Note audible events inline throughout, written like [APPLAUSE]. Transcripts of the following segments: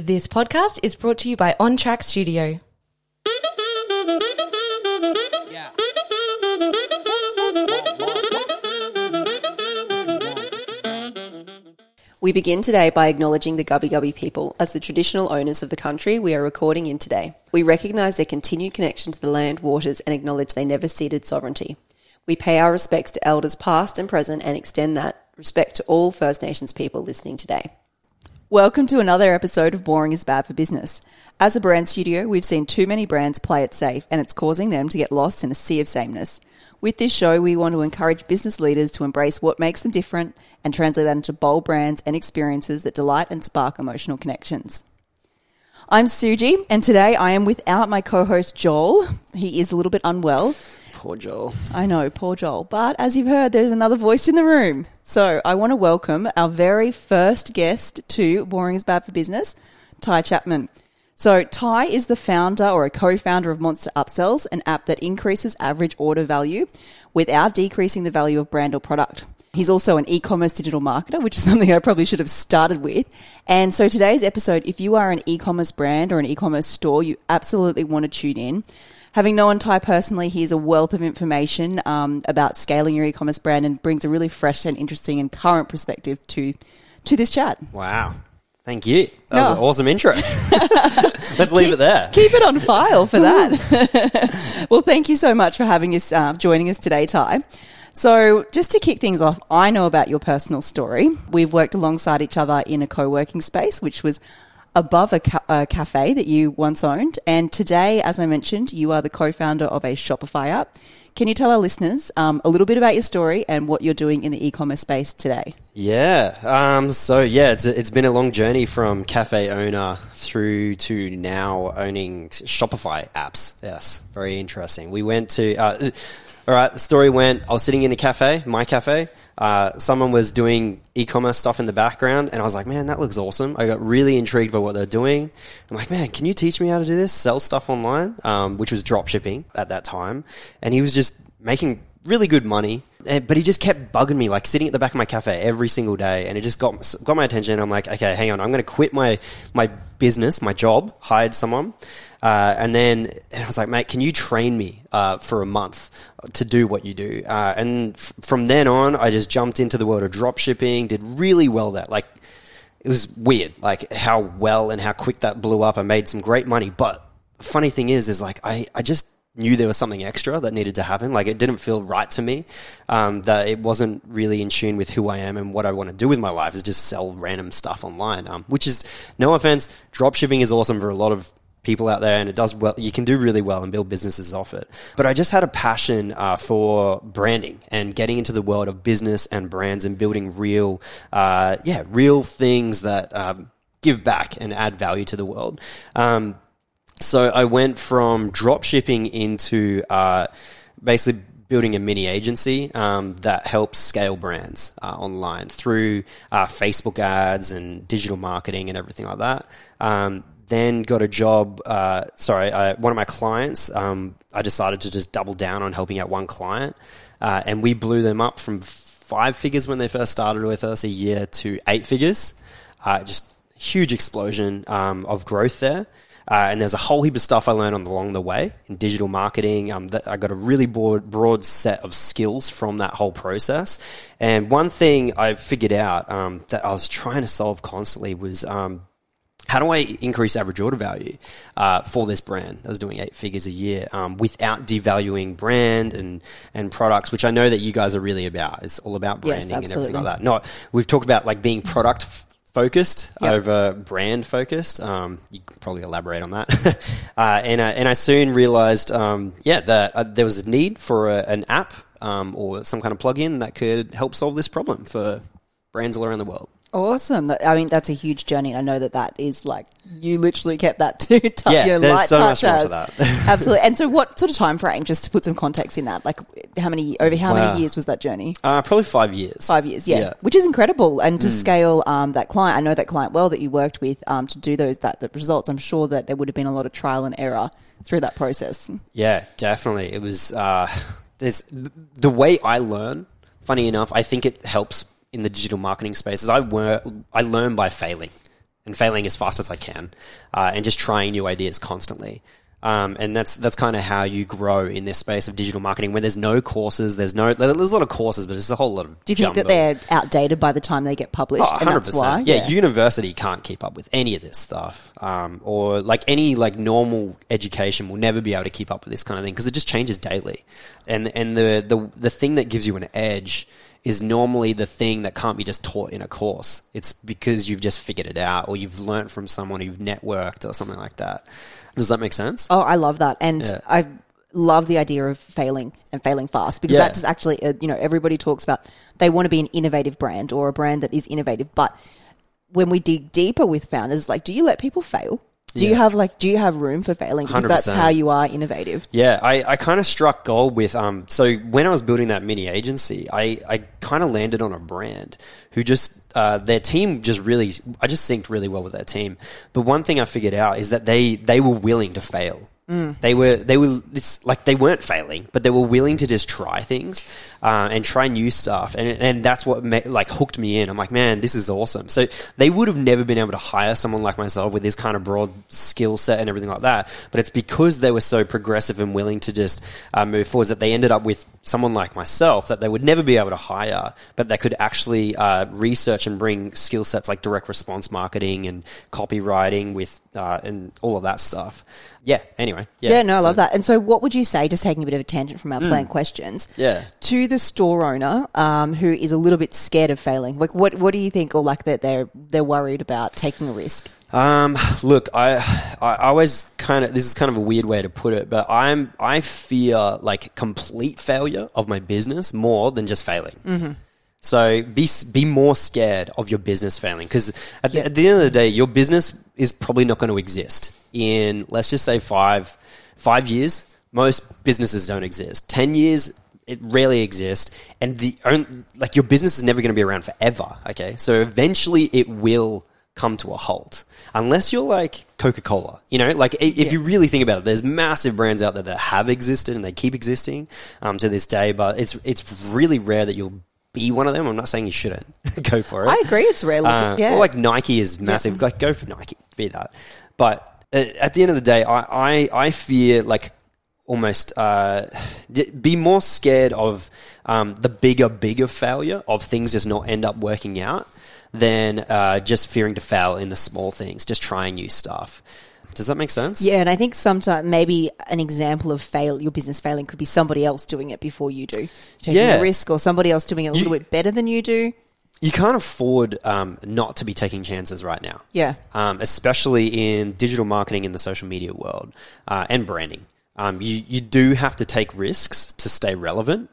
This podcast is brought to you by On Track Studio. Yeah. We begin today by acknowledging the Gubbi Gubbi people as the traditional owners of the country we are recording in today. We recognise their continued connection to the land, waters, and acknowledge they never ceded sovereignty. We pay our respects to elders past and present and extend that respect to all First Nations people listening today. Welcome to another episode of Boring is Bad for Business. As a brand studio, we've seen too many brands play it safe and it's causing them to get lost in a sea of sameness. With this show, we want to encourage business leaders to embrace what makes them different and translate that into bold brands and experiences that delight and spark emotional connections. I'm Soojee, and today I am without my co-host Joel. He is a little bit unwell. Poor Joel. I know, poor Joel. But as you've heard, there's another voice in the room. So I want to welcome our very first guest to Boring is Bad for Business, Ty Chapman. So Ty is the founder or a co-founder of Monster Upsells, an app that increases average order value without decreasing the value of brand or product. He's also an e-commerce digital marketer, which is [LAUGHS] something I probably should have started with. And so today's episode, if you are an e-commerce brand or an e-commerce store, you absolutely want to tune in. Having known Ty personally, he is a wealth of information um, about scaling your e-commerce brand and brings a really fresh and interesting and current perspective to to this chat. Wow. Thank you. That was an Oh. awesome intro. [LAUGHS] Let's leave it there. Keep it on file for that. [LAUGHS] [LAUGHS] well, thank you so much for having us, uh, joining us today, Ty. So, just to kick things off, I know about your personal story. We've worked alongside each other in a co-working space, which was above a, ca- a cafe that you once owned. And today, as I mentioned, you are the co-founder of a Shopify app. Can you tell our listeners um, a little bit about your story and what you're doing in the e-commerce space today? Yeah. Um, so yeah, it's, it's been a long journey from cafe owner through to now owning Shopify apps. Yes. Very interesting. We went to, uh, all right, the story went, I was sitting in a cafe, my cafe. Uh, someone was doing e-commerce stuff in the background and I was like, man, that looks awesome. I got really intrigued by what they're doing. I'm like, man, can you teach me how to do this? Sell stuff online, um, which was drop shipping at that time. And he was just making really good money, but he just kept bugging me, like sitting at the back of my cafe every single day, and it just got got my attention. I'm like, okay, hang on, I'm going to quit my my business, my job, hired someone, uh, and then and I was like, mate, can you train me uh, for a month to do what you do? Uh, and f- from then on, I just jumped into the world of drop shipping, did really well there, like. It was weird, like how well and how quick that blew up. I made some great money, but funny thing is, is like I, I just knew there was something extra that needed to happen. Like it didn't feel right to me. Um, that it wasn't really in tune with who I am and what I want to do with my life is just sell random stuff online. Um, which is no offense, drop shipping is awesome for a lot of people out there and it does well. You can do really well and build businesses off it. But I just had a passion uh, for branding and getting into the world of business and brands and building real, uh, yeah, real things that um, give back and add value to the world. Um, so I went from drop shipping into uh, basically building a mini agency um, that helps scale brands uh, online through uh, Facebook ads and digital marketing and everything like that. Um, then got a job. Uh, sorry, one of my clients. Um, I decided to just double down on helping out one client, uh, and we blew them up from five figures when they first started with us a year to eight figures. Uh, just huge explosion um, of growth there. Uh, and there's a whole heap of stuff I learned on along the way in digital marketing. Um, that I got a really broad, broad set of skills from that whole process. And one thing I figured out um, that I was trying to solve constantly was um, how do I increase average order value uh, for this brand that was doing eight figures a year um, without devaluing brand and and products, which I know that you guys are really about. It's all about Yes, branding and everything like that. Not we've talked about like being product f- focused Yep. over brand focused. Um, you can probably elaborate on that. [LAUGHS] uh, and I, and I soon realized, um, yeah, that uh, there was a need for a, an app um, or some kind of plugin that could help solve this problem for brands all around the world. Awesome. I mean, that's a huge journey. I know that that is like you literally kept that [LAUGHS] to touch Yeah, your there's light so touch much more to as. that. [LAUGHS] Absolutely. And so, what sort of time frame? Just to put some context in that, like how many over how Wow. many years was that journey? Uh, probably five years. Five years, yeah, Yeah. which is incredible. And to scale um, that client, I know that client well that you worked with um, to do those that, that results. I'm sure that there would have been a lot of trial and error through that process. Yeah, definitely. It was uh, [LAUGHS] there's the way I learn. Funny enough, I think it helps in the digital marketing spaces. I wor- I learn by failing and failing as fast as I can, uh, and just trying new ideas constantly. Um, and that's that's kind of how you grow in this space of digital marketing. When there's no courses, there's no there's a lot of courses, but there's a whole lot of. Do you think that they're outdated by the time they get published? Oh, and that's 100%. why? Yeah, university can't keep up with any of this stuff. Um, or like any like normal education will never be able to keep up with this kind of thing because it just changes daily. And and the, the the thing that gives you an edge is normally the thing that can't be just taught in a course. It's because you've just figured it out or you've learned from someone you've networked or something like that. Does that make sense? Oh, I love that, and Yeah. I love the idea of failing and failing fast because Yeah. that's actually uh, you know everybody talks about they want to be an innovative brand or a brand that is innovative, but when we dig deeper with founders, like, do you let people fail? Do you have like do you have room for failing? Because that's 100%. how you are innovative. Yeah, I, I kind of struck gold with um. So when I was building that mini agency, I, I kind of landed on a brand who just uh, their team just really I just synced really well with their team. But one thing I figured out is that they they were willing to fail. They were they were it's like they weren't failing, but they were willing to just try things uh, and try new stuff, and and that's what like hooked me in. I'm like, man, this is awesome. So they would have never been able to hire someone like myself with this kind of broad skill set and everything like that. But it's because they were so progressive and willing to just uh, move forwards that they ended up with someone like myself that they would never be able to hire, but that could actually uh, research and bring skill sets like direct response marketing and copywriting with uh, and all of that stuff. Yeah. Anyway. Yeah. Yeah, no, I love that. And so, what would you say, just taking a bit of a tangent from our planned questions, Yeah. to the store owner um, who is a little bit scared of failing? Like, what what do you think, or like that they're they're worried about taking a risk? Um, look, I, I always kind of this is kind of a weird way to put it, but I'm I fear like complete failure of my business more than just failing. Mm-hmm. So be be more scared of your business failing because at, the- at the end of the day, your business is probably not going to exist in let's just say five five years. Most businesses don't exist. Ten years, it rarely exists, and the like your business is never going to be around forever. Okay, so eventually it will come to a halt unless you're like Coca Cola. You know, like if you really think about it, there's massive brands out there that have existed and they keep existing um, to this day, but it's it's really rare that you'll be one of them. I'm not saying you shouldn't [LAUGHS] go for it. I agree, it's rare. Look, Uh, yeah, Or like Nike is massive. Like go for Nike, be that. But uh, at the end of the day, I I, I fear like almost uh, be more scared of um, the bigger, bigger failure of things just not end up working out than uh, just fearing to fail in the small things, just trying new stuff. Does that make sense? Yeah, and I think sometimes maybe an example of fail your business failing could be somebody else doing it before you do, taking Yeah. a risk, or somebody else doing it a little You- bit better than you do. You can't afford um, not to be taking chances right now. Yeah. um, especially in digital marketing in the social media world uh, and branding. Um, you you do have to take risks to stay relevant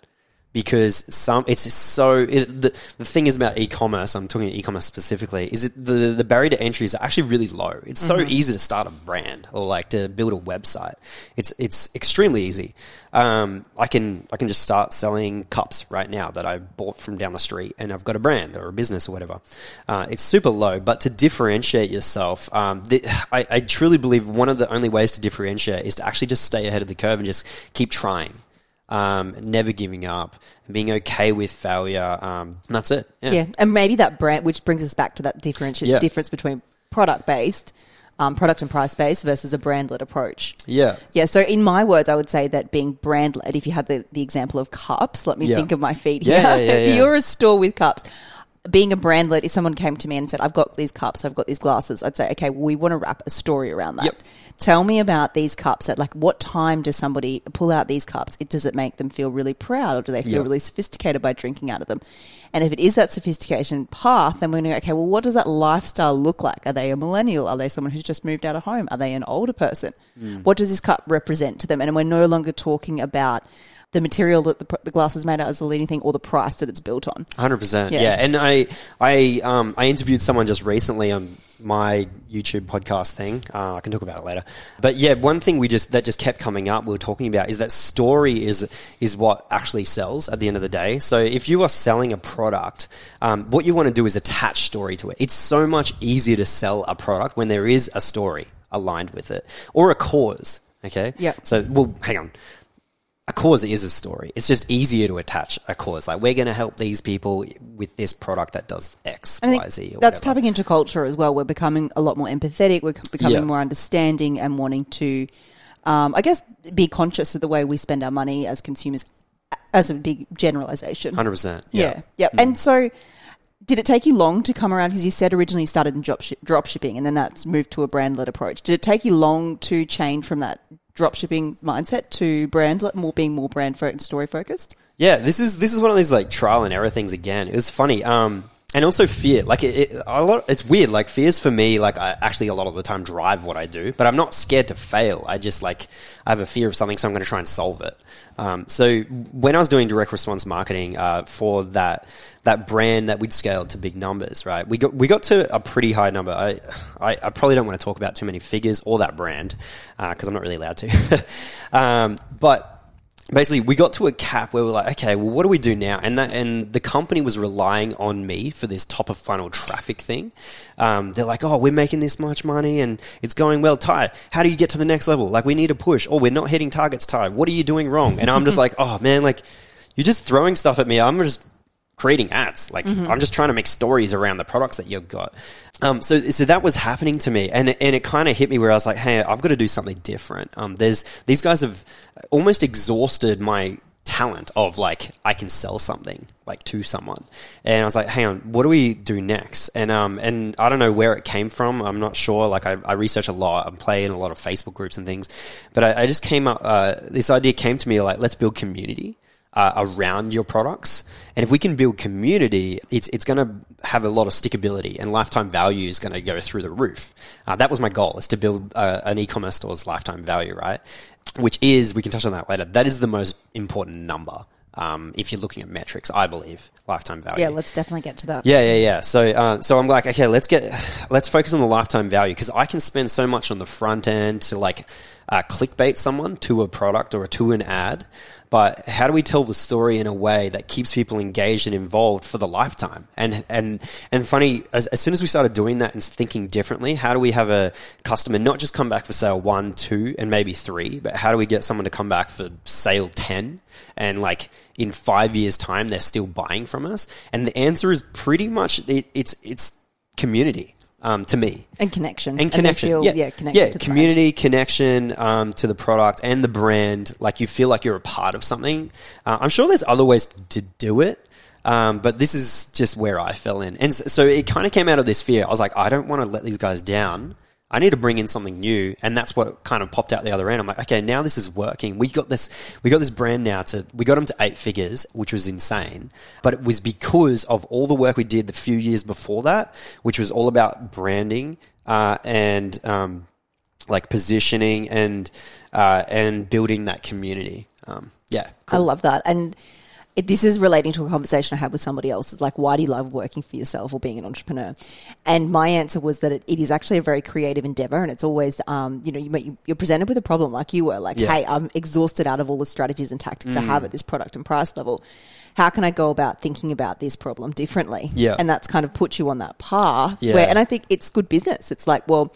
because some it's so it, the the thing is about e-commerce. I'm talking e-commerce specifically. Is it the the barrier to entry is actually really low. It's so easy to start a brand or like to build a website. It's it's extremely easy. Um, I can I can just start selling cups right now that I bought from down the street, and I've got a brand or a business or whatever. Uh, it's super low, but to differentiate yourself, um, the, I, I truly believe one of the only ways to differentiate is to actually just stay ahead of the curve and just keep trying. Um, never giving up, and being okay with failure. Um, and that's it. Yeah. Yeah, and maybe that brand, which brings us back to that differential Yeah. difference between product based, um, product and price based versus a brand led approach. Yeah. Yeah, so in my words, I would say that being brand led, if you had the, the example of cups, let me Yeah. think of my feed here. yeah, yeah, yeah. [LAUGHS] You're a store with cups. Being a brand led, if someone came to me and said, I've got these cups, I've got these glasses, I'd say, okay, well, we want to wrap a story around that. Yep. Tell me about these cups. At like, what time does somebody pull out these cups? It, does it make them feel really proud or do they feel Yep. really sophisticated by drinking out of them? And if it is that sophistication path, then we're going to go, okay, well, what does that lifestyle look like? Are they a millennial? Are they someone who's just moved out of home? Are they an older person? Hmm. What does this cup represent to them? And we're no longer talking about the material that the, the glass is made out of as the leading thing or the price that it's built on. Hundred percent, Yeah. yeah. And I, I, um, I interviewed someone just recently on my YouTube podcast thing. Uh, I can talk about it later. But yeah, one thing we just that just kept coming up. We were talking about is that story is is what actually sells at the end of the day. So if you are selling a product, um, what you want to do is attach story to it. It's so much easier to sell a product when there is a story aligned with it or a cause. Okay. Yeah. So well, hang on a cause is a story. It's just easier to attach a cause. Like we're going to help these people with this product that does X, Y, Z. Or that's whatever. tapping into culture as well. We're becoming a lot more empathetic. We're becoming Yeah. more understanding and wanting to, um, I guess, be conscious of the way we spend our money as consumers, as a big generalization. Hundred percent. Yeah. Yeah. And so, did it take you long to come around? Because you said originally you started in drop, shi- drop shipping and then that's moved to a brand led approach. Did it take you long to change from that drop shipping mindset to brand led, more being more brand fo- and story focused? Yeah, this is this is one of these like trial and error things again. It was funny, um, and also fear. Like it, it, a lot, it's weird. Like fears for me, like I actually a lot of the time drive what I do, but I'm not scared to fail. I just like I have a fear of something, so I'm going to try and solve it. Um, so when I was doing direct response marketing uh, for that that brand that we'd scaled to big numbers, right? We got we got to a pretty high number. I I, I probably don't want to talk about too many figures or that brand because I'm not really allowed to. [LAUGHS] um, but basically we got to a cap where we're like, okay, well, what do we do now? And that, and the company was relying on me for this top of funnel traffic thing. Um, they're like, oh, we're making this much money and it's going well. Ty, how do you get to the next level? Like, we need a push. Oh, we're not hitting targets, Ty. What are you doing wrong? And I'm just [LAUGHS] like, oh man, like you're just throwing stuff at me. I'm just creating ads. Like I'm just trying to make stories around the products that you've got. Um, so, so that was happening to me, and and it kind of hit me where I was like, hey, I've got to do something different. Um, there's these guys have almost exhausted my talent of like I can sell something like to someone, and I was like, hang on, what do we do next? And um and I don't know where it came from. I'm not sure. Like I, I research a lot. I'm playing a lot of Facebook groups and things, but I, I just came up. Uh, this idea came to me like let's build community uh, around your products. And if we can build community, it's, it's going to have a lot of stickability and lifetime value is going to go through the roof. Uh, that was my goal is to build uh, an e-commerce store's lifetime value, right? Which is, we can touch on that later. That is the most important number. Um, if you're looking at metrics, I believe lifetime value. Yeah, let's definitely get to that. Yeah, yeah, yeah. So, uh, so I'm like, okay, let's get, let's focus on the lifetime value because I can spend so much on the front end to like uh, clickbait someone to a product or to an ad, but how do we tell the story in a way that keeps people engaged and involved for the lifetime? And and and funny, as, as soon as we started doing that and thinking differently, how do we have a customer not just come back for sale one, two, and maybe three, but how do we get someone to come back for sale ten? And like in five years' time, they're still buying from us. And the answer is pretty much it, it's it's community um, to me And connection. and connection. feel, yeah, yeah, connected yeah, to the brand. community connection um, to the product and the brand. Like you feel like you're a part of something. Uh, I'm sure there's other ways to do it. Um, but this is just where I fell in. And so it kind of came out of this fear. I was like, I don't want to let these guys down. I need to bring in something new, and that's what kind of popped out the other end. I'm like, okay, now this is working. We got this, we got this brand now to, we got them to eight figures, which was insane. But it was because of all the work we did the few years before that, which was all about branding uh, and um, like positioning and uh, and building that community. Um, yeah, I love that. And it, this is relating to a conversation I had with somebody else. It's like, why do you love working for yourself or being an entrepreneur? And my answer was that it, it is actually a very creative endeavor. And it's always, um, you know, you, you're presented with a problem like you were like, Yeah. hey, I'm exhausted out of all the strategies and tactics I have Mm. at this product and price level. How can I go about thinking about this problem differently? Yeah. And that's kind of put you on that path Yeah. where, and I think it's good business. It's like, well,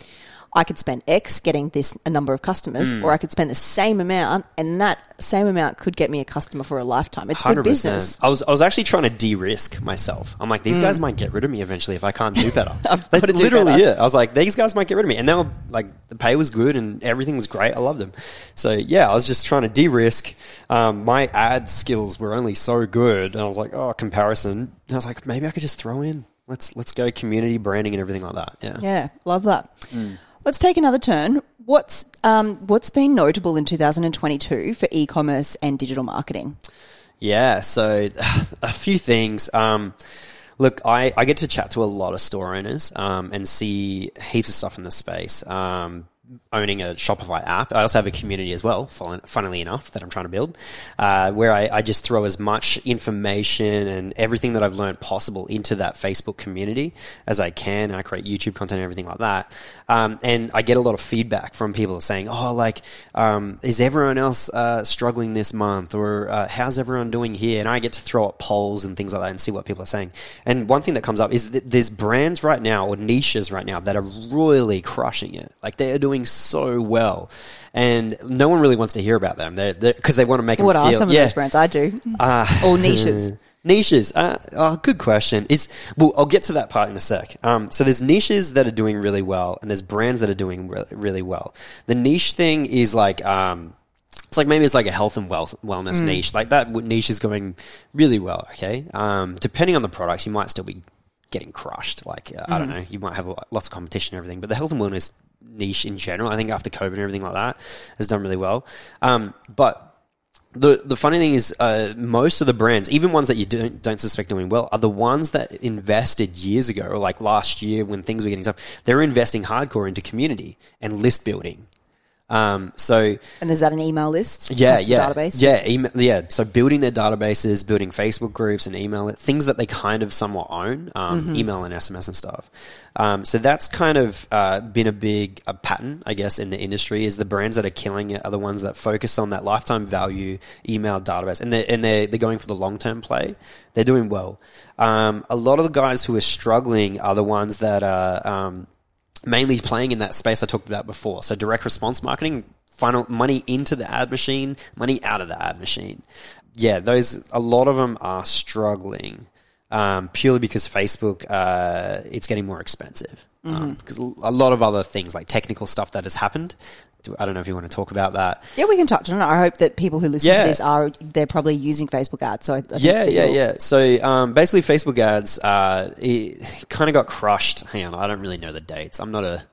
I could spend X getting this a number of customers, Mm. or I could spend the same amount, and that same amount could get me a customer for a lifetime. It's good business. I was I was actually trying to de-risk myself. I'm like, these guys might get rid of me eventually if I can't do better. [LAUGHS] Mm. That's do literally better. it. I was like, these guys might get rid of me, and now like the pay was good and everything was great. I loved them. So yeah, I was just trying to de-risk. Um, my ad skills were only so good, and I was like, oh, comparison. And I was like, maybe I could just throw in. Let's let's go community branding and everything like that. Yeah. Yeah, love that. Mm. Let's take another turn. What's um, what's been notable in 2022 for e-commerce and digital marketing? Yeah, so [SIGHS] a few things. Um, look, I, I get to chat to a lot of store owners um, and see heaps of stuff in the space. Um, owning a Shopify app, I also have a community as well. Funnily enough, that I'm trying to build, uh, where I, I just throw as much information and everything that I've learned possible into that Facebook community as I can. I create YouTube content and everything like that, um, and I get a lot of feedback from people saying, "Oh, like, um, is everyone else uh, struggling this month, or uh, how's everyone doing here?" And I get to throw up polls and things like that and see what people are saying. And one thing that comes up is that there's brands right now or niches right now that are really crushing it. Like they are doing doing so well, and no one really wants to hear about them. Because they want to make What them are feel. some of those brands? I do. Uh, Or niches. [LAUGHS] Niches. Uh, oh, good question. It's well, I'll get to that part in a sec. Um, so there's niches that are doing really well, and there's brands that are doing re- really well. The niche thing is like, um, it's like maybe it's like a health and well- wellness niche. Like that niche is going really well. Okay. Um, depending on the products, you might still be getting crushed. Like uh, I don't know, you might have lo- lots of competition and everything. But the health and wellness niche in general, I think after COVID and everything like that, has done really well. Um, but the the funny thing is, uh, most of the brands, even ones that you don't don't suspect doing well, are the ones that invested years ago, or like last year when things were getting tough. They're investing hardcore into community and list building. Um, so And is that an email list? yeah, yeah, Database? yeah, email, yeah. So building their databases, building Facebook groups and email things that they kind of somewhat own, um, Mm-hmm. email and SMS and stuff. Um, so that's kind of uh, been a big a pattern, I guess, in the industry. Is the brands that are killing it are the ones that focus on that lifetime value email database, and they're and they're, they're going for the long term play. They're doing well. Um, a lot of the guys who are struggling are the ones that are. Um, mainly playing in that space I talked about before. So direct response marketing, final money into the ad machine, money out of the ad machine. Yeah, those a lot of them are struggling um, purely because Facebook uh, it's getting more expensive. Um, because a lot of other things like technical stuff that has happened. I don't know if you want to talk about that. Yeah, we can touch on it. I hope that people who listen Yeah. to this are they're probably using Facebook ads. So I, I think Yeah, yeah, yeah. So um, basically, Facebook ads uh, it kind of got crushed. Hang on, I don't really know the dates. I'm not a.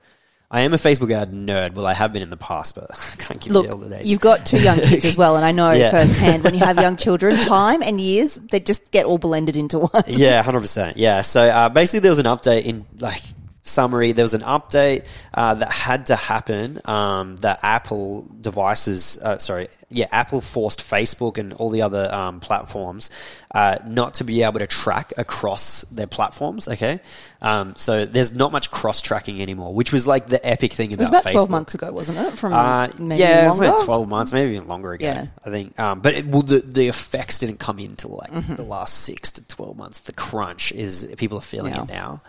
I am a Facebook ad nerd. Well, I have been in the past, but [LAUGHS] I can't give you all the Look, dates. you've got two young kids as well, and I know [LAUGHS] Yeah. firsthand when you have young [LAUGHS] children, time and years they just get all blended into one. yeah, hundred percent. Yeah. So uh, basically, there was an update in like summary. There was an update uh, that had to happen. Um, that Apple devices, uh, sorry, yeah, Apple forced Facebook and all the other um, platforms uh, not to be able to track across their platforms. Okay. Um, so there's not much cross tracking anymore, which was like the epic thing It was about about Facebook. twelve months ago, wasn't it? From Uh, maybe yeah, it was longer. like twelve months, maybe even longer ago. Yeah. I think. Um, but it, well, the the effects didn't come in until like Mm-hmm. the last six to twelve months. The crunch is people are feeling Yeah. it now.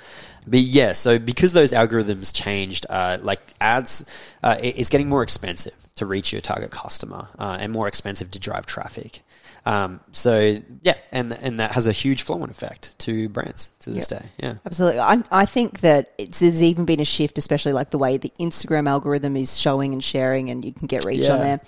But yeah, so because those algorithms changed, uh, like ads, uh, it- it's getting more expensive to reach your target customer uh, and more expensive to drive traffic. Um, so yeah, and and that has a huge flow-on effect to brands to this Yep. day. Yeah. Absolutely. I, I think that it's, there's even been a shift, especially like the way the Instagram algorithm is showing and sharing, and you can get reach on there.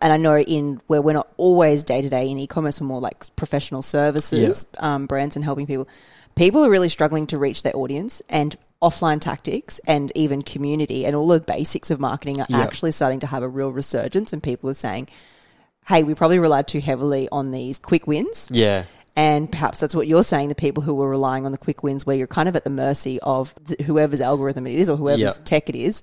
And I know in where we're not always day to day in e-commerce, we're more like professional services, um, brands and helping people. People are really struggling to reach their audience, and offline tactics and even community and all the basics of marketing are Yep. actually starting to have a real resurgence. And people are saying, "Hey, we probably relied too heavily on these quick wins." Yeah. And perhaps that's what you're saying, the people who were relying on the quick wins, where you're kind of at the mercy of whoever's algorithm it is or whoever's Yep. tech it is.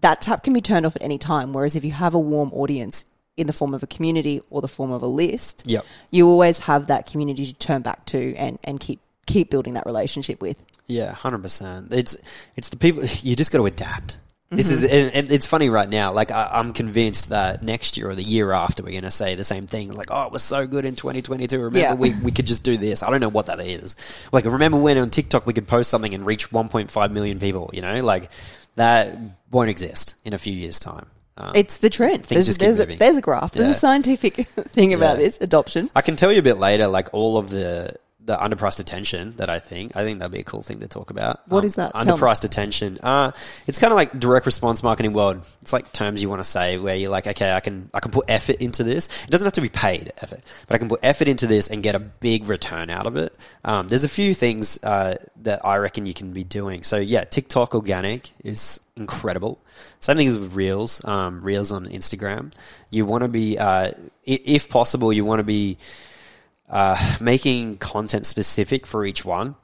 That tap can be turned off at any time. Whereas if you have a warm audience in the form of a community or the form of a list, Yep. you always have that community to turn back to and, and keep keep building that relationship with. Yeah, hundred percent. It's it's the people. [LAUGHS] You just got to adapt. This Mm-hmm. is and, and it's funny right now. Like I, I'm convinced that next year or the year after, we're going to say the same thing. Like, oh, it was so good in 2022. Remember, Yeah. we we could just do this. I don't know what that is. Like, remember when on TikTok we could post something and reach 1.5 million people? You know, like that won't exist in a few years' time. Um, It's the trend. Things There's, just keep there's, a, there's a graph. There's Yeah. a scientific [LAUGHS] thing about Yeah. this adoption. I can tell you a bit later, like all of the the underpriced attention that I think. I think that'd be a cool thing to talk about. What is is that? Underpriced attention. Uh, it's kind of like direct response marketing world. It's like terms you want to say where you're like, okay, I can I can put effort into this. It doesn't have to be paid effort, but I can put effort into this and get a big return out of it. Um, there's a few things uh, that I reckon you can be doing. So yeah, TikTok organic is incredible. Same thing with Reels, um, Reels on Instagram. You want to be, uh, if possible, you want to be uh, making content specific for each one.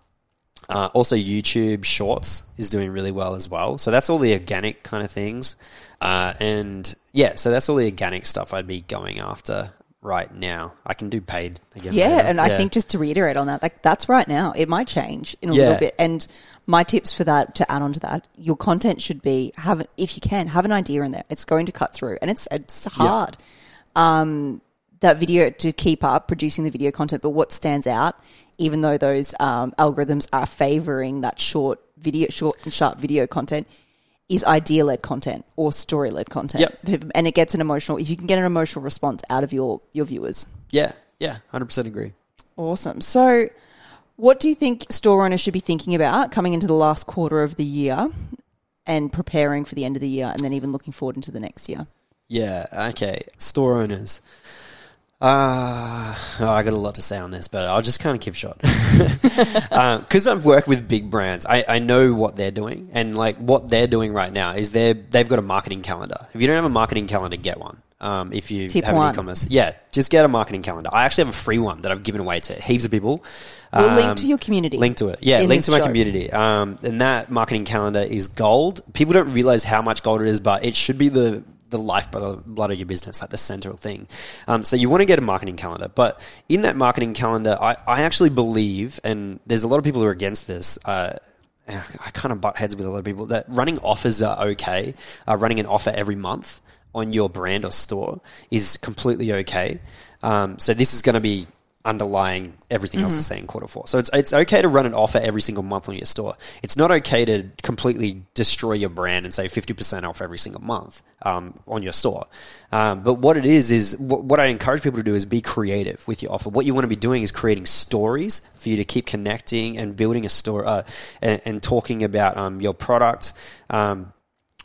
Uh, also, YouTube Shorts is doing really well as well. So that's all the organic kind of things. Uh, and yeah, so that's all the organic stuff I'd be going after right now. I can do paid again. Yeah, later. and I Yeah. think just to reiterate on that, like that's right now. It might change in a Yeah. little bit. And my tips for that to add on to that, your content should be have if you can have an idea in there. It's going to cut through, and it's it's hard. Um, that video to keep up producing the video content, but what stands out, even though those um, algorithms are favoring that short video, short and sharp video content, is idea led content or story led content. Yep. And it gets an emotional, if you can get an emotional response out of your, your viewers. Yeah, yeah, hundred percent agree. Awesome. So, what do you think store owners should be thinking about coming into the last quarter of the year and preparing for the end of the year and then even looking forward into the next year? Yeah, okay. Store owners. Uh, oh, I got a lot to say on this, but I'll just kind of keep short. [LAUGHS] Because I've worked with big brands, I, I know what they're doing. And like what they're doing right now is they're, they've got a marketing calendar. If you don't have a marketing calendar, get one. Um, if you Tip have one. e-commerce, yeah, just get a marketing calendar. I actually have a free one that I've given away to heaps of people. We'll Um, link to your community. Link to it. Yeah, link to my show. community. Um, and that marketing calendar is gold. People don't realize how much gold it is, but it should be the the lifeblood blood of your business, like the central thing. Um, so you want to get a marketing calendar, but in that marketing calendar, I, I actually believe, and there's a lot of people who are against this. Uh, I kind of butt heads with a lot of people that running offers are okay. Uh, running an offer every month on your brand or store is completely okay. Um, so this is going to be underlying everything else is saying quarter four. So it's it's okay to run an offer every single month on your store. It's not okay to completely destroy your brand and say fifty percent off every single month um, on your store. Um, but what it is is what, what I encourage people to do is be creative with your offer. What you want to be doing is creating stories for you to keep connecting and building a store uh, and, and talking about um, your product. Um,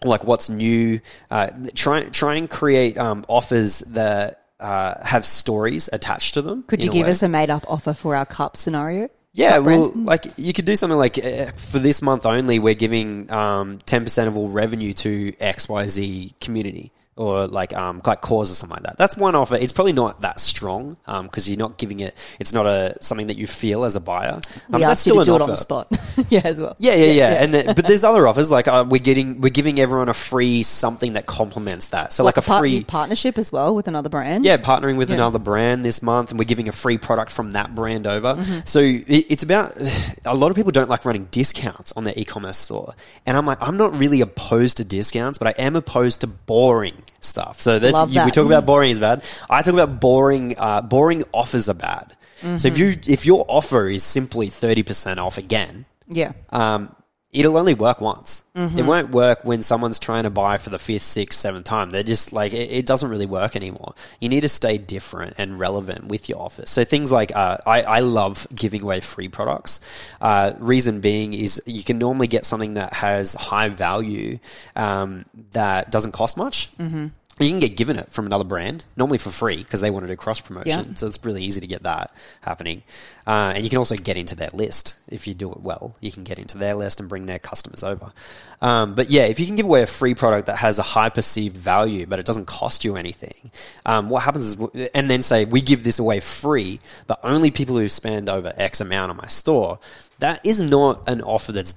like what's new. Uh, try try and create um, offers that uh, have stories attached to them. Could you give us a made up offer for our cup scenario? Yeah, Cup brand? well, like you could do something like uh, for this month only, we're giving um, ten percent of all revenue to X Y Z community or like um, like cause or something like that. That's one offer. It's probably not that strong because you're not giving it. It's not a something that you feel as a buyer. Um, we that's asked you to do it on the spot. [LAUGHS] yeah, as well. Yeah, yeah, yeah. And then, but [LAUGHS] there's other offers like uh, we're getting we're giving everyone a free something that complements that. So like, a part- free partnership as well with another brand. yeah, partnering with Yeah. another brand this month, and we're giving a free product from that brand over. Mm-hmm. So it, it's about [SIGHS] a lot of people don't like running discounts on their e-commerce store, and I'm like, I'm not really opposed to discounts, but I am opposed to boring stuff. So that's you, we talk about boring is bad. I talk about boring. Uh, boring offers are bad. So Mm-hmm. if you if your offer is simply thirty percent off again, Yeah. um, it'll only work once. Mm-hmm. It won't work when someone's trying to buy for the fifth, sixth, seventh time. They're just like it, it doesn't really work anymore. You need to stay different and relevant with your offer. So things like uh, I, I love giving away free products. Uh, reason being is you can normally get something that has high value um, that doesn't cost much. Mm-hmm. You can get given it from another brand, normally for free because they want to do cross promotion. Yeah. So it's really easy to get that happening. Uh, and you can also get into their list if you do it well. You can get into their list and bring their customers over. Um, but yeah, if you can give away a free product that has a high perceived value, but it doesn't cost you anything, um, what happens is, and then say, we give this away free, but only people who spend over X amount on my store, that is not an offer that's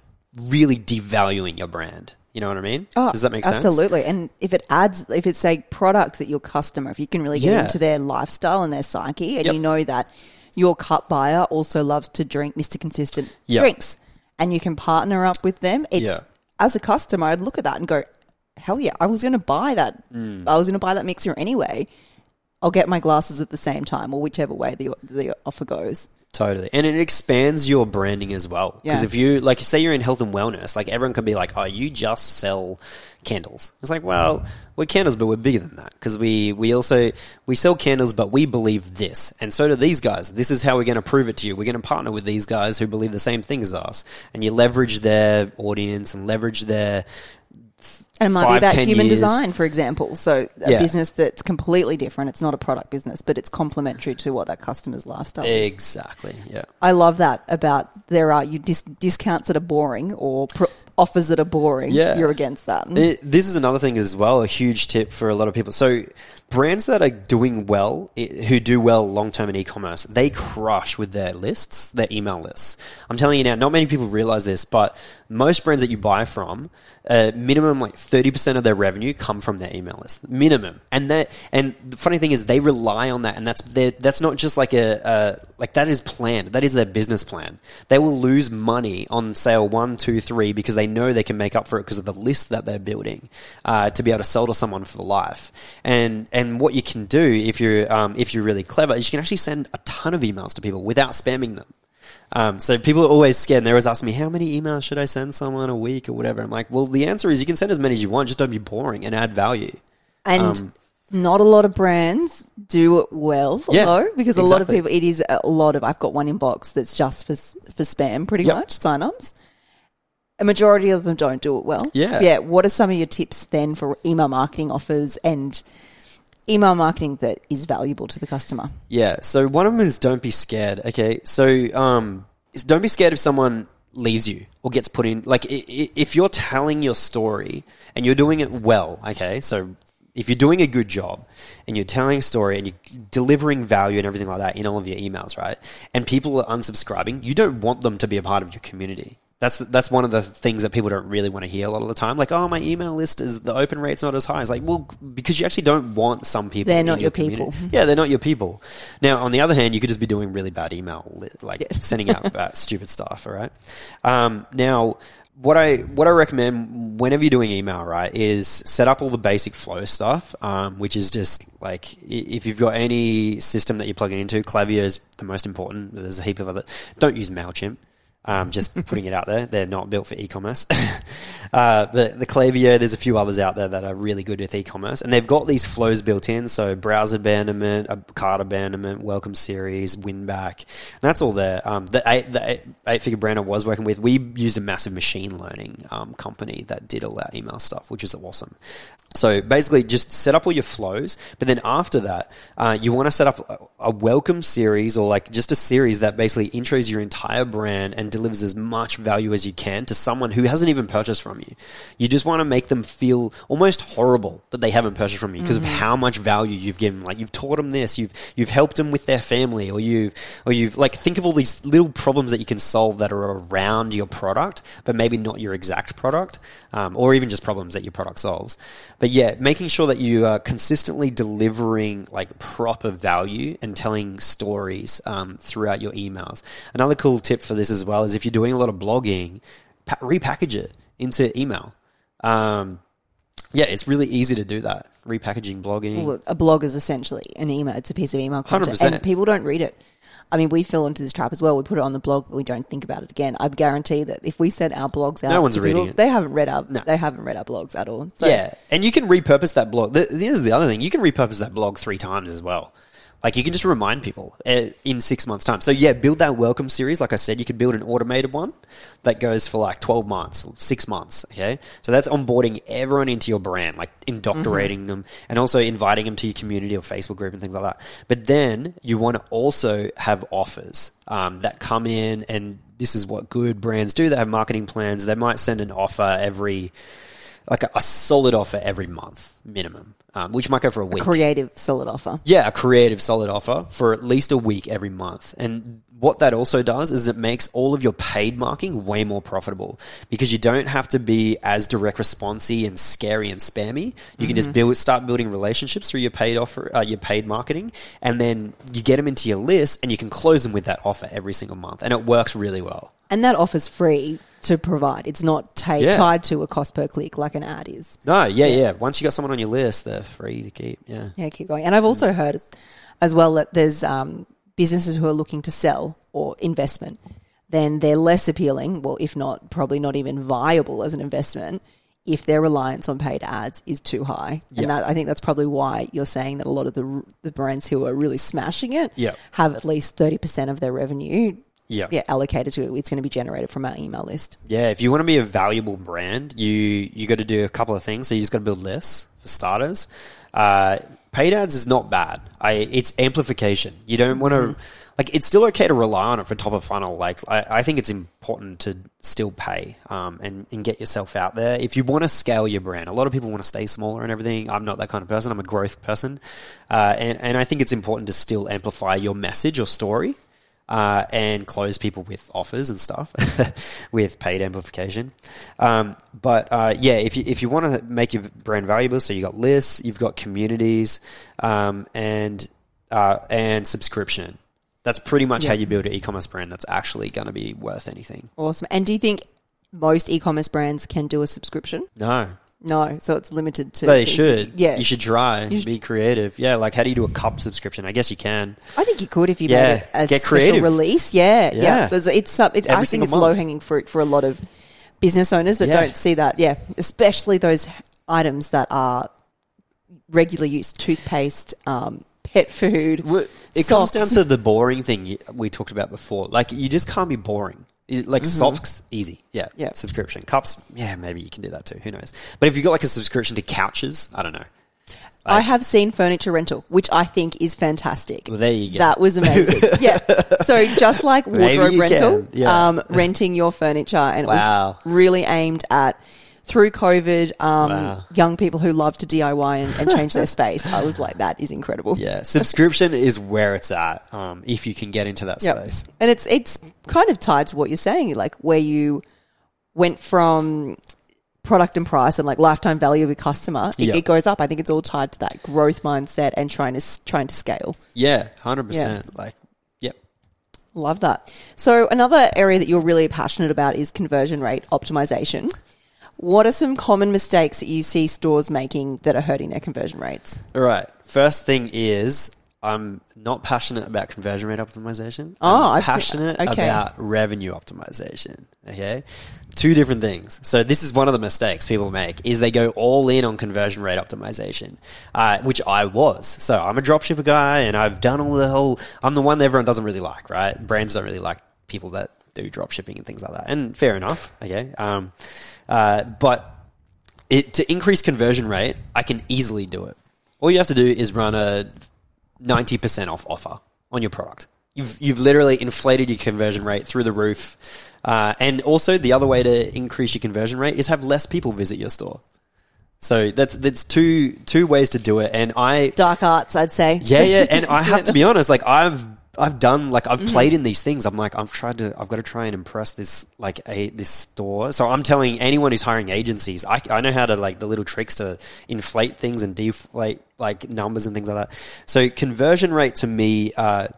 really devaluing your brand. You know what I mean? Oh, Does that make sense? Absolutely. And if it adds, if it's a product that your customer, if you can really get Yeah. into their lifestyle and their psyche, and Yep. you know that your cup buyer also loves to drink Mr. Consistent Yep. drinks, and you can partner up with them, it's Yeah. as a customer, I'd look at that and go, hell yeah, I was going to buy that. Mm. I was going to buy that mixer anyway. I'll get my glasses at the same time, or whichever way the the offer goes. Totally. And it expands your branding as well. Because Yeah. if you, like, say you're in health and wellness, like, everyone could be like, oh, you just sell candles. It's like, well, we're candles, but we're bigger than that. Because we, we also, we sell candles, but we believe this. And so do these guys. This is how we're going to prove it to you. We're going to partner with these guys who believe the same things as us. And you leverage their audience and leverage their, And it might Five, be about human years. design, for example. So a Yeah. business that's completely different. It's not a product business, but it's complementary to what that customer's lifestyle is. exactly. Yeah. I love that about there are you dis- discounts that are boring or pro- offers that are boring. Yeah. You're against that. It, this is another thing as well, a huge tip for a lot of people. So, brands that are doing well, who do well long term in e commerce, they crush with their lists, their email lists. I'm telling you now, not many people realize this, but most brands that you buy from, uh, minimum like 30% of their revenue come from their email list. Minimum. And that, and the funny thing is they rely on that. And that's that's not just like a, uh, like that is planned. That is their business plan. They will lose money on sale one, two, three because they know they can make up for it because of the list that they're building, uh, to be able to sell to someone for life. And, and what you can do if you're, um, if you're really clever is you can actually send a ton of emails to people without spamming them. Um, so people are always scared and they always ask me, how many emails should I send someone a week or whatever? I'm like, well, the answer is you can send as many as you want, just don't be boring and add value. And Um, not a lot of brands do it well, Yeah, though, because a lot of people, it is a lot of, I've got one inbox that's just for, for spam, pretty Yep. much, sign-ups. A majority of them don't do it well. Yeah. Yeah. What are some of your tips then for email marketing offers and email marketing that is valuable to the customer? Yeah. So one of them is don't be scared. Okay. So um, don't be scared if someone leaves you or gets put in. Like if you're telling your story and you're doing it well. Okay. So if you're doing a good job and you're telling a story and you're delivering value and everything like that in all of your emails, right? And people are unsubscribing, you don't want them to be a part of your community. That's that's one of the things that people don't really want to hear a lot of the time. Like, oh, my email list is the open rate's not as high. It's like, well, because you actually don't want some people. They're not your community. people. Yeah, they're not your people. Now, on the other hand, you could just be doing really bad email, li- like [LAUGHS] sending out uh, stupid stuff. All right. Um, now, what I what I recommend whenever you're doing email, right, is set up all the basic flow stuff, um, which is just like if you've got any system that you're plugging into, Klaviyo is the most important. There's a heap of other. Don't use Mailchimp. Um, just [LAUGHS] putting it out there. They're not built for e-commerce. [LAUGHS] uh, the, the Klaviyo, there's a few others out there that are really good with e-commerce and they've got these flows built in. So browser abandonment, a cart abandonment, welcome series, win back. And that's all there. Um, the eight, the eight, eight figure brand I was working with, we used a massive machine learning, um, company that did all that email stuff, which is awesome. So basically, just set up all your flows, but then after that, uh, you want to set up a, a welcome series or like just a series that basically intros your entire brand and delivers as much value as you can to someone who hasn't even purchased from you. You just want to make them feel almost horrible that they haven't purchased from you because of how much value you've given. Like you've taught them this, you've you've helped them with their family, or you've or you've like think of all these little problems that you can solve that are around your product, but maybe not your exact product, um, or even just problems that your product solves. But yeah, making sure that you are consistently delivering like proper value and telling stories um, throughout your emails. Another cool tip for this as well is if you're doing a lot of blogging, pa- repackage it into email. Um, yeah, it's really easy to do that. Repackaging blogging. Well, a blog is essentially an email. It's a piece of email content, 100%. and people don't read it. I mean, we fell into this trap as well. We put it on the blog, but we don't think about it again. I guarantee that if we sent our blogs out, No one's people, reading it. They haven't read our. No. They haven't read our blogs at all. So, yeah, and you can repurpose that blog. This is the other thing. You can repurpose that blog three times as well. Like you can just remind people uh, in six months' time. So yeah, build that welcome series. Like I said, you could build an automated one that goes for like twelve months, six months. Okay, so that's onboarding everyone into your brand, like indoctrinating them, and also inviting them to your community or Facebook group and things like that. But then you want to also have offers um, that come in, and this is what good brands do. They have marketing plans. They might send an offer every like a, a solid offer every month minimum, um, which might go for a week. creative, solid offer. Yeah, a creative solid offer for at least a week every month. And what that also does is it makes all of your paid marketing way more profitable because you don't have to be as direct responsey and scary and spammy. You can just build start building relationships through your paid offer, uh, your paid marketing, and then you get them into your list and you can close them with that offer every single month, and it works really well. And that offer's free to provide. It's not ta- Yeah. tied to a cost per click like an ad is. No, yeah, yeah. Once you got someone on your list, they're free to keep. Yeah. Yeah, keep going. And I've also heard as, as well that there's um, businesses who are looking to sell or investment. Then they're less appealing, well, if not, probably not even viable as an investment if their reliance on paid ads is too high. Yeah. And that, I think that's probably why you're saying that a lot of the, the brands who are really smashing it Yeah. have at least 30% of their revenue Yeah. yeah, allocated to it. It's going to be generated from our email list. Yeah, if you want to be a valuable brand, you you got to do a couple of things. So you just got to build lists for starters. Uh, paid ads is not bad. I it's amplification. You don't want to like. It's still okay to rely on it for top of funnel. Like I, I think it's important to still pay um, and and get yourself out there. If you want to scale your brand, a lot of people want to stay smaller and everything. I'm not that kind of person. I'm a growth person, uh, and and I think it's important to still amplify your message or story uh, and close people with offers and stuff [LAUGHS] with paid amplification. Um, but uh, yeah, if you if you want to make your brand valuable, so you got lists, you've got communities, um, and uh, and subscription. That's pretty much how you build an e-commerce brand that's actually going to be worth anything. Awesome. And do you think most e-commerce brands can do a subscription? No, No, so it's limited to. They should. yeah, You should try. You should- Be creative. Yeah, like how do you do a cup subscription? I guess you can. I think you could if you Yeah, made a get special creative. release. Yeah, yeah. Yeah. It's up- it's I think it's low hanging fruit for a lot of business owners that Yeah. don't see that. Yeah, especially those items that are regular use: toothpaste, um, pet food. It comes down to the boring thing we talked about before. Like you just can't be boring. Like socks, easy, yeah. Mm-hmm. Yeah. Subscription cups, yeah. Maybe you can do that too. Who knows? But if you've got like a subscription to couches, I don't know. I have seen furniture rental, which I think is fantastic. Well, there you go. That was amazing. [LAUGHS] yeah. So just like wardrobe rental, yeah. um, renting your furniture, and it Wow. was really aimed at through COVID, um, Wow. young people who love to DIY and, and change their [LAUGHS] space. I was like, that is incredible. Yeah, subscription is where it's at. Um, if you can get into that Yep. space. And it's it's kind of tied to what you're saying, like where you went from product and price and like lifetime value of a customer, it, Yep. it goes up. I think it's all tied to that growth mindset and trying to trying to scale. Yeah, hundred percent. Like, yep. Love that. So another area that you're really passionate about is conversion rate optimization. What are some common mistakes that you see stores making that are hurting their conversion rates? All right. First thing is I'm not passionate about conversion rate optimization. Oh, I'm I've seen- passionate okay. about revenue optimization. Okay. Two different things. So this is one of the mistakes people make is they go all in on conversion rate optimization, uh, which I was. So I'm a dropshipper guy and I've done all the whole, I'm the one that everyone doesn't really like, right? Brands don't really like people that do dropshipping and things like that. And fair enough. Okay. Um, uh, but it, to increase conversion rate, I can easily do it. All you have to do is run a 90% off offer on your product. You've, you've literally inflated your conversion rate through the roof. Uh, and also, the other way to increase your conversion rate is have less people visit your store. So that's that's two two ways to do it. And I Dark arts, I'd say. yeah, yeah, and I have to be [LAUGHS] honest. Like I've I've done like I've played in these things. I'm like I've tried to I've got to try and impress this like a this store. So I'm telling anyone who's hiring agencies, I, I know how to like the little tricks to inflate things and deflate like numbers and things like that. So conversion rate to me. Uh,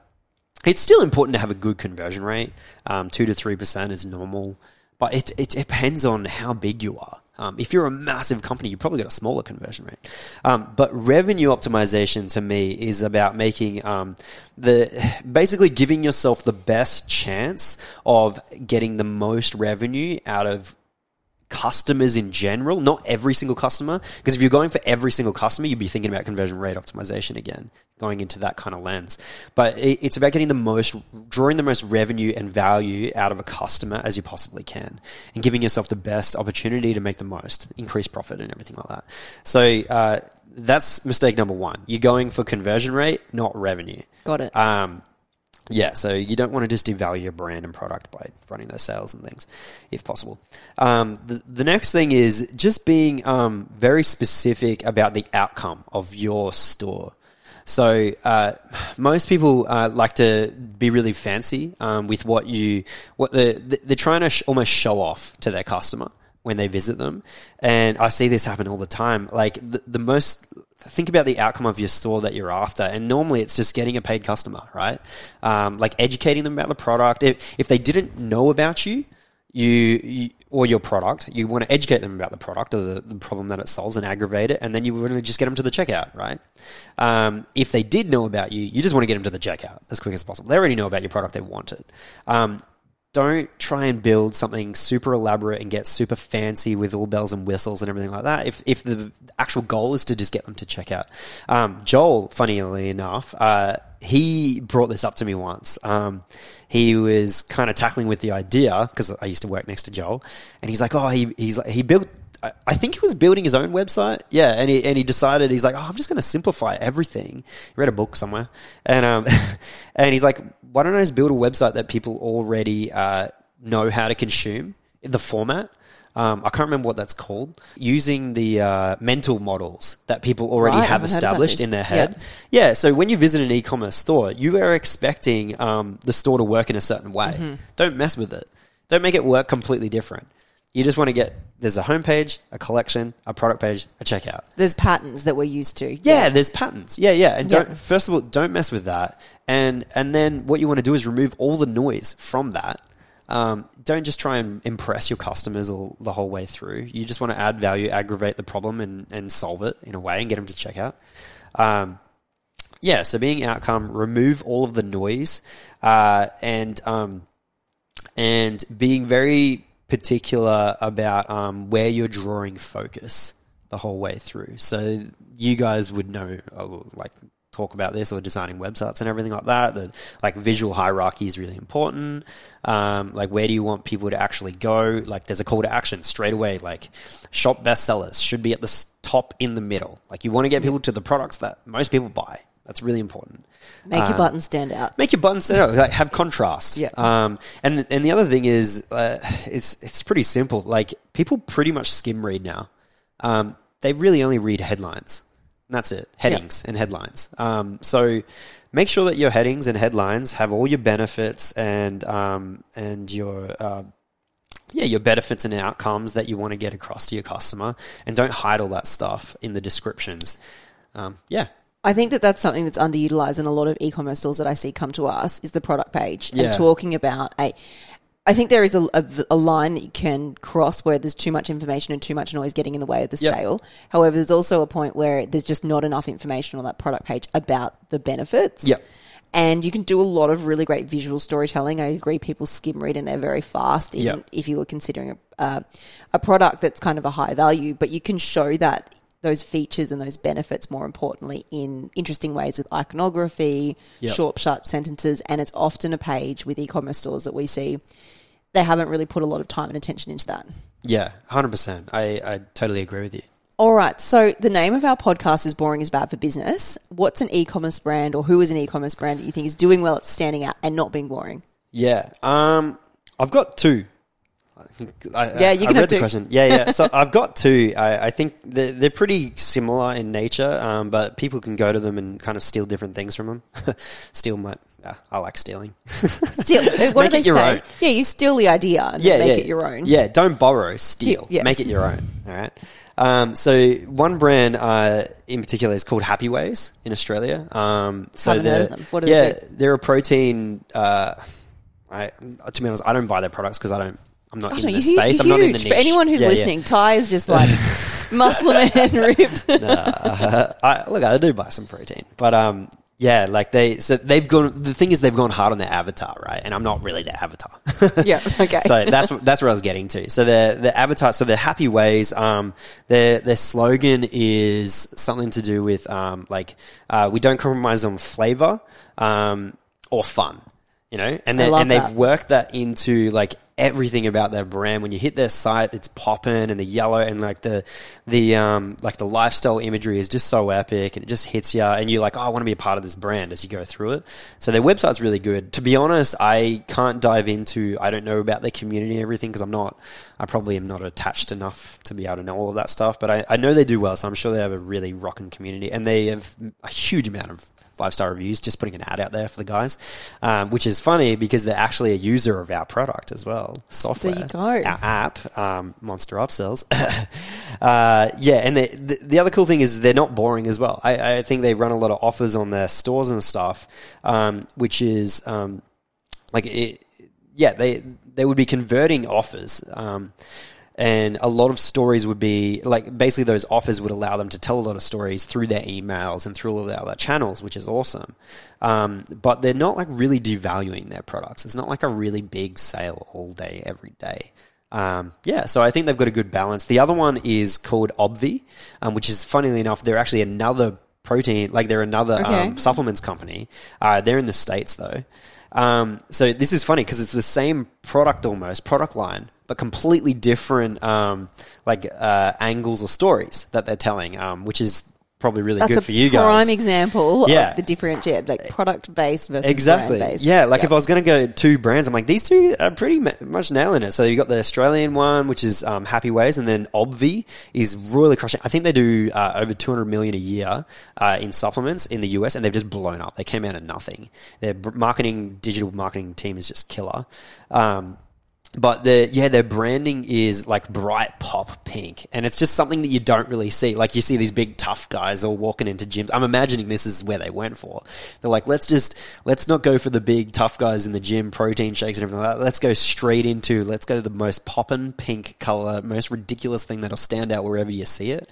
it's still important to have a good conversion rate. Um, two to three percent is normal, but it, it depends on how big you are. Um, if you're a massive company, you probably got a smaller conversion rate. Um, but revenue optimization to me is about making um, the basically giving yourself the best chance of getting the most revenue out of customers in general, not every single customer. Because if you're going for every single customer, you'd be thinking about conversion rate optimization again, going into that kind of lens. But it, it's about getting the most, drawing the most revenue and value out of a customer as you possibly can, and giving yourself the best opportunity to make the most, increase profit, and everything like that. So uh, that's mistake number one. You're going for conversion rate, not revenue. Got it. Um, yeah, so you don't want to just devalue your brand and product by running those sales and things, if possible. Um, the, the next thing is just being um, very specific about the outcome of your store. So uh, most people uh, like to be really fancy um, with what you what the they're trying to sh- almost show off to their customer when they visit them, and I see this happen all the time. Like the, the most think about the outcome of your store that you're after, and normally it's just getting a paid customer, right? Um, like educating them about the product. If if they didn't know about you, you, you or your product, you want to educate them about the product or the, the problem that it solves and aggravate it, and then you want to just get them to the checkout, right? Um, if they did know about you, you just want to get them to the checkout as quick as possible. They already know about your product; they want it. Um, don't try and build something super elaborate and get super fancy with all bells and whistles and everything like that. If if the actual goal is to just get them to check out, um, Joel, funnily enough, uh, he brought this up to me once. Um, he was kind of tackling with the idea because I used to work next to Joel, and he's like, "Oh, he he's like, he built." I- think he was building his own website. Yeah, and he and he decided he's like, oh, I'm just going to simplify everything. He read a book somewhere, and um, [LAUGHS] and he's like, why don't I just build a website that people already uh, know how to consume in the format. Um, I can't remember what that's called. Using the uh, mental models that people already Right, have haven't heard about established in their head. Yeah, so when you visit an e-commerce store, you are expecting um, the store to work in a certain way. Mm-hmm. Don't mess with it. Don't make it work completely different. You just want to get there's a homepage, a collection, a product page, a checkout. There's patterns that we're used to. Yeah, there's patterns. Yeah, yeah. And don't Yeah. first of all, don't mess with that. And and then what you want to do is remove all the noise from that. Um, don't just try and impress your customers all, the whole way through. You just want to add value, aggravate the problem, and, and solve it in a way and get them to check out. Um, yeah, so being outcome, remove all of the noise, uh, and um, and being very particular about um, where you're drawing focus the whole way through. So you guys would know, uh, like talk about this or designing websites and everything like that. That like visual hierarchy is really important. Um, like where do you want people to actually go? Like there's a call to action straight away. Like shop bestsellers should be at the top in the middle. Like you want to get people to the products that most people buy. That's really important. Make your Um, button stand out. make your buttons stand out, like have contrast. Yeah. Um, and and the other thing is, uh, it's it's pretty simple. Like people pretty much skim read now. Um, they really only read headlines. And that's it. Headings and headlines. Um, so make sure that your headings and headlines have all your benefits and um, and your uh, yeah, your benefits and outcomes that you want to get across to your customer, and don't hide all that stuff in the descriptions. Um, yeah, I think that that's something that's underutilized in a lot of e-commerce stores that I see come to us is the product page Yeah. and talking about a. I think there is a, a, a line that you can cross where there's too much information and too much noise getting in the way of the Yep. sale. However, there's also a point where there's just not enough information on that product page about the benefits. Yep. And you can do a lot of really great visual storytelling. I agree, people skim read and they're very fast, even Yep. if you were considering a, uh, a product that's kind of a high value, but you can show that those features and those benefits more importantly in interesting ways with iconography, Yep. short, sharp sentences, and it's often a page with e-commerce stores that we see. They haven't really put a lot of time and attention into that. yeah, hundred percent. I I totally agree with you. All right. So the name of our podcast is Boring is Bad for Business. What's an e-commerce brand or who is an e-commerce brand that you think is doing well at standing out and not being boring? Yeah. Um, I've got two. I, Yeah, you I can read have the two. question. Yeah, yeah. So [LAUGHS] I've got two. I, I think they're, they're pretty similar in nature, um, but people can go to them and kind of steal different things from them. [LAUGHS] steal my. Yeah, I like stealing. [LAUGHS] Uh, what Make do it they your say? own. Yeah, you steal the idea and yeah, make yeah. it your own. Yeah, don't borrow, steal. Steal, yes. Make it your own. All right. Um, so one brand uh, in particular is called Happy Ways in Australia. Um, so Haven't heard they're- of them. What do they yeah, do? they're a protein. Uh, I, to be honest, I don't buy their products because I don't. I'm not Oh, in no, the space. huge. I'm not in the niche. For anyone who's Yeah, yeah. listening, Ty is just like [LAUGHS] muscle man ripped. [LAUGHS] I, look, I do buy some protein, but um, yeah, like they, so they've gone. The thing is, they've gone hard on their avatar, right? And I'm not really their avatar. [LAUGHS] yeah, okay. so that's that's where I was getting to. So the the avatar, so the happy ways. Um, their their slogan is something to do with um, like uh, we don't compromise on flavor um, or fun. You know, and they, and they've that. worked that into like everything about their brand. When you hit their site, it's popping and the yellow and like the the um like the lifestyle imagery is just so epic and it just hits you and you're like, oh, I want to be a part of this brand as you go through it. So their website's really good. To be honest, I can't dive into. I don't know about their community and everything because I'm not. I probably am not attached enough to be able to know all of that stuff. But I, I know they do well, so I'm sure they have a really rocking community and they have a huge amount of five star reviews, just putting an ad out there for the guys, um, which is funny because they're actually a user of our product as well. Software, There you go. our app, um, Monster Upsells. [LAUGHS] uh, yeah, and they, the, the other cool thing is they're not boring as well. I, I think they run a lot of offers on their stores and stuff, um, which is um, like it, yeah, they they would be converting offers. Um, and a lot of stories would be like basically those offers would allow them to tell a lot of stories through their emails and through all of their other channels, which is awesome. Um, but they're not like really devaluing their products. It's not like a really big sale all day, every day. Um, yeah, so I think they've got a good balance. The other one is called Obvi, um, which is funnily enough, they're actually another protein, like they're another Okay. um, supplements company. Uh, they're in the States though. Um, so this is funny because it's the same product almost, product line, but completely different, um, like, uh, angles or stories that they're telling, um, which is probably really That's good for you guys. prime example Yeah. of the differentiate, like product based versus Exactly. brand based. Yeah, like if I was going to go two brands, I'm like these two are pretty ma- much nailing it. So you got the Australian one, which is um, Happy Ways, and then Obvi is really crushing. I think they do uh, over 200 million a year uh, in supplements in the US, and they've just blown up. They came out of nothing. Their marketing, digital marketing team is just killer. Um, but the yeah, their branding is like bright pop pink, and it's just something that you don't really see. Like you see these big tough guys all walking into gyms. I'm imagining this is where they went for. They're like, let's just let's not go for the big tough guys in the gym, protein shakes and everything like that. Let's go straight into let's go to the most poppin' pink color, most ridiculous thing that'll stand out wherever you see it,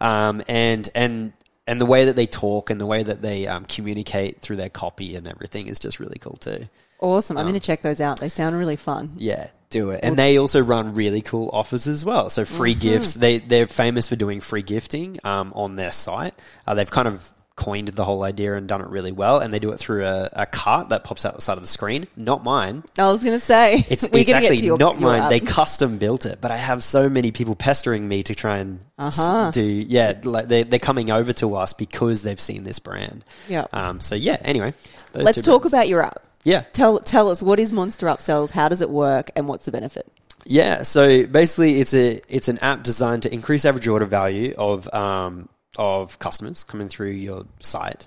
um, and and. And the way that they talk and the way that they um, communicate through their copy and everything is just really cool too. Awesome. I'm Um, going to check those out. They sound really fun. Yeah, do it. And they also run really cool offers as well. So free Mm-hmm. gifts. They they're famous for doing free gifting um, on their site. Uh, they've kind of coined the whole idea and done it really well. And they do it through a, a cart that pops out the side of the screen. Not mine. I was going to say [LAUGHS] it's, [LAUGHS] it's actually your- not your mine. app. They custom built it, but I have so many people pestering me to try and Uh-huh. do. Yeah, like they they're coming over to us because they've seen this brand. Yeah. Um. So yeah. Anyway, Let's talk brands. about your app. Yeah. Tell tell us what is Monster Upsells, how does it work, and what's the benefit? Yeah, so basically, it's a it's an app designed to increase average order value of um, of customers coming through your site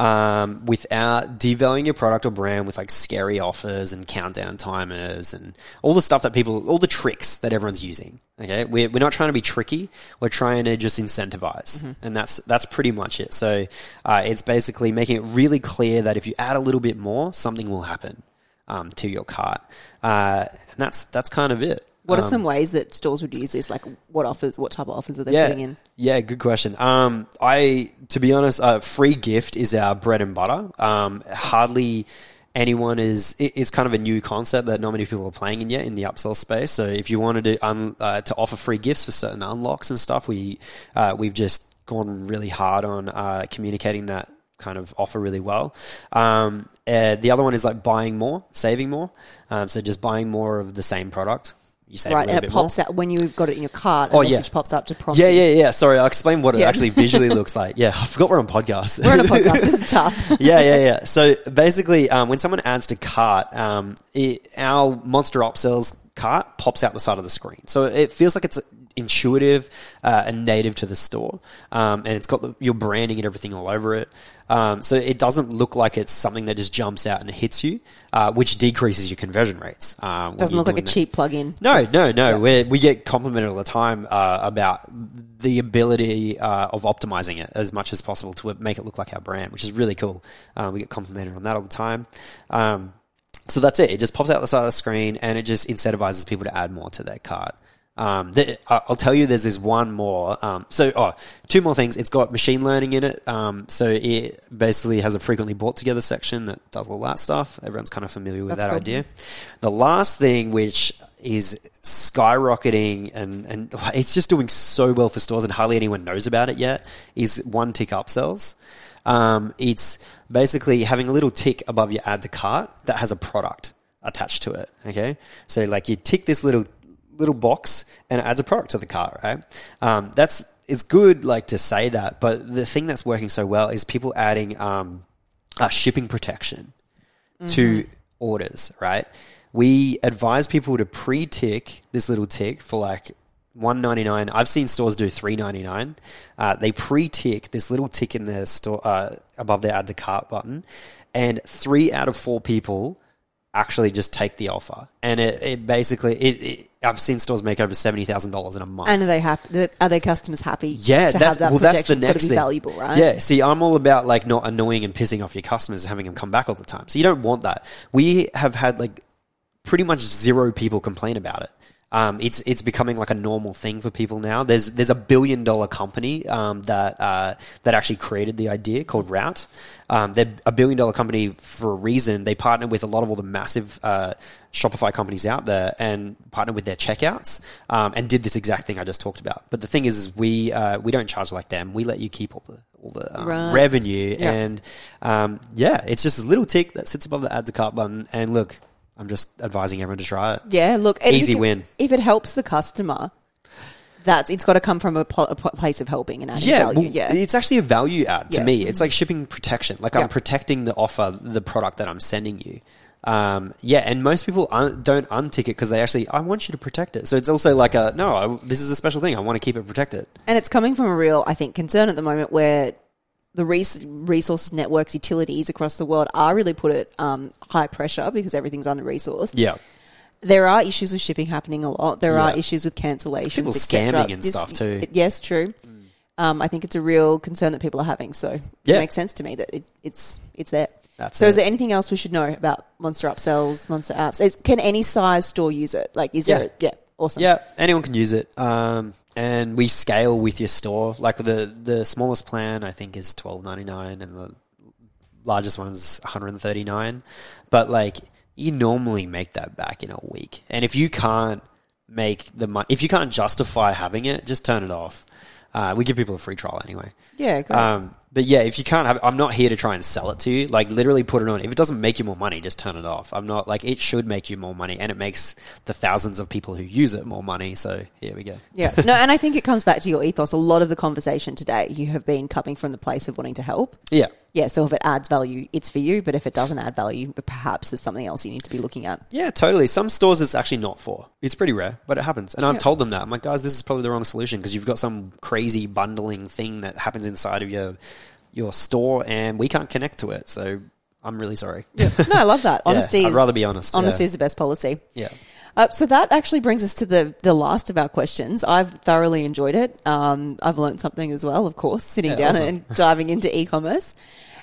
um, without devaluing your product or brand with like scary offers and countdown timers and all the stuff that people, all the tricks that everyone's using. Okay, we're we're not trying to be tricky. We're trying to just incentivize, and that's that's pretty much it. So uh, it's basically making it really clear that if you add a little bit more, something will happen um, to your cart, uh, and that's that's kind of it. What are Um, some ways that stores would use this? Like what offers, what type of offers are they yeah, putting in? yeah, good question. Um, I to be honest, uh, free gift is our bread and butter. Um, hardly anyone is. It, it's kind of a new concept that not many people are playing in yet in the upsell space. So if you wanted to un, uh, to offer free gifts for certain unlocks and stuff, we uh, we've just gone really hard on uh, communicating that kind of offer really well. Um, uh, the other one is like buying more, saving more. Um, so just buying more of the same product. You save a Right, little and it bit more. pops out when you've got it in your cart. A Oh, yeah. message pops up to prompt Yeah, yeah, yeah. Sorry, I'll explain what it Yeah. actually visually [LAUGHS] looks like. Yeah, I forgot we're on podcast. We're on a podcast. [LAUGHS] this is tough. yeah, yeah, yeah. So basically, um, when someone adds to cart, um, it, our Monster Upsells cart pops out the side of the screen. So it feels like it's intuitive uh, and native to the store, um, and it's got the, your branding and everything all over it. Um, so it doesn't look like it's something that just jumps out and hits you, uh, which decreases your conversion rates. Um, Doesn't look like a that. cheap plug-in. No, no, no. yeah. we we get complimented all the time uh, about the ability uh, of optimizing it as much as possible to make it look like our brand, which is really cool. Uh, we get complimented on that all the time. Um, so that's it. It just pops out the side of the screen and it just incentivizes people to add more to their cart. Um, the, I- I'll tell you, there's this one more. Um, so, oh, two more things. It's got machine learning in it. Um, so it basically has a frequently bought together section that does all that stuff. Everyone's kind of familiar with That's that cool. idea. The last thing, which is skyrocketing and, and [LAUGHS] it's just doing so well for stores and hardly anyone knows about it yet, is one tick upsells. Um, it's basically having a little tick above your add to cart that has a product attached to it. Okay. So like you tick this little, little box and it adds a product to the cart, right? Um, that's, it's good like to say that, but the thing that's working so well is people adding, um, uh, shipping protection to orders, right? We advise people to pre-tick this little tick for like one ninety nine. I've seen stores do three ninety nine. Uh, they pre-tick this little tick in their store uh, above their add to cart button, and three out of four people actually just take the offer. And it, it basically, it, it, I've seen stores make over seventy thousand dollars in a month. And are they happy? Are their customers happy? Yeah, to that's have that well. That's the protection? It's gotta next thing. valuable, right? Yeah. See, I'm all about like not annoying and pissing off your customers, having them come back all the time. So you don't want that. We have had like pretty much zero people complain about it. Um, it's it's becoming like a normal thing for people now. There's there's a billion dollar company um, that uh, that actually created the idea called Route. Um, they're a billion dollar company for a reason. They partner with a lot of all the massive uh, Shopify companies out there and partner with their checkouts um, and did this exact thing I just talked about. But the thing is, is we uh, we don't charge like them. We let you keep all the all the um, Right. revenue Yeah. and um, yeah, it's just a little tick that sits above the add to cart button. And look, I'm just advising everyone to try it. Yeah, look, and Easy if it- win. If it helps the customer, that's it's got to come from a, pl- a pl- place of helping and adding Yeah, value. well, yeah, it's actually a value add to Yes. me. It's like shipping protection. Like Yeah. I'm protecting the offer, the product that I'm sending you. Um, yeah, and most people un- don't untick it because they actually, I want you to protect it. So it's also like a, no, I, this is a special thing. I want to keep it protected. and it's coming from a real, I think, concern at the moment where the res- resource networks, utilities across the world are really put at um, high pressure because everything's under resourced. Yeah. there are issues with shipping happening a lot. There are Yeah. issues with cancellations, People scamming and stuff too. yes, true. Um, I think it's a real concern that people are having. So Yeah. it makes sense to me that it, it's it's there. That's so, is it. there anything else we should know about Monster Upsells, Monster Apps? Is, can any size store use it? Like, is Yeah. there? Yeah, awesome. Yeah, anyone can use it. Um, and we scale with your store. Like the the smallest plan I think is twelve ninety nine, and the largest one is one hundred and thirty nine. But like you normally make that back in a week, and if you can't make the money, if you can't justify having it, just turn it off. Uh, we give people a free trial anyway. Yeah. Um, but yeah, if you can't have, I'm not here to try and sell it to you. Like literally put it on. If it doesn't make you more money, just turn it off. I'm not like it should make you more money, and it makes the thousands of people who use it more money. So here we go. Yeah, [LAUGHS] no, and I think it comes back to your ethos. A lot of the conversation today, you have been coming from the place of wanting to help. Yeah, Yeah, so if it adds value, it's for you. But if it doesn't add value, perhaps there's something else you need to be looking at. yeah, totally. Some stores it's actually not for. It's pretty rare, but it happens. And I've told them that. I'm like, guys, this is probably the wrong solution because you've got some crazy bundling thing that happens inside of your your store, and we can't connect to it. So I'm really sorry. No, I love that. [LAUGHS] Honesty. I'd rather be honest, Honesty yeah. is the best policy. Yeah. Uh, so that actually brings us to the the last of our questions. I've thoroughly enjoyed it. Um, I've learned something as well, of course, sitting Yeah, down awesome. and [LAUGHS] diving into e-commerce.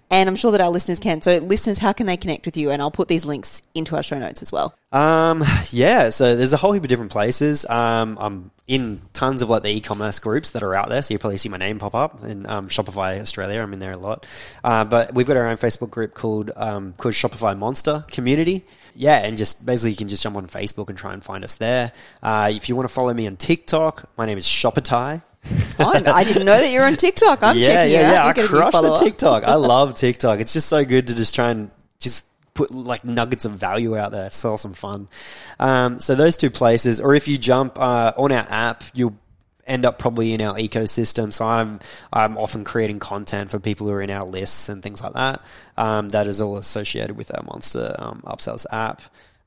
And I'm sure that our listeners can. So, listeners, how can they connect with you? And I'll put these links into our show notes as well. Um, yeah, so there's a whole heap of different places. Um, I'm in tons of like the e-commerce groups that are out there, so you probably see my name pop up in um, Shopify Australia. I'm in there a lot. Uh, but we've got our own Facebook group called um, called Shopify Monster Community. Yeah, and just basically you can just jump on Facebook and try and find us there. Uh, if you want to follow me on TikTok, my name is Shopatai. I'm, I didn't know that you're on TikTok. I'm yeah, checking yeah, it out. yeah. I You're gonna crush the. TikTok. I [LAUGHS] love TikTok. It's just so good to just try and just put like nuggets of value out there. It's awesome fun. Um, so those two places, or if you jump uh, on our app, you'll end up probably in our ecosystem. So I'm I'm often creating content for people who are in our lists and things like that. Um, that is all associated with our Monster um, Upsells app.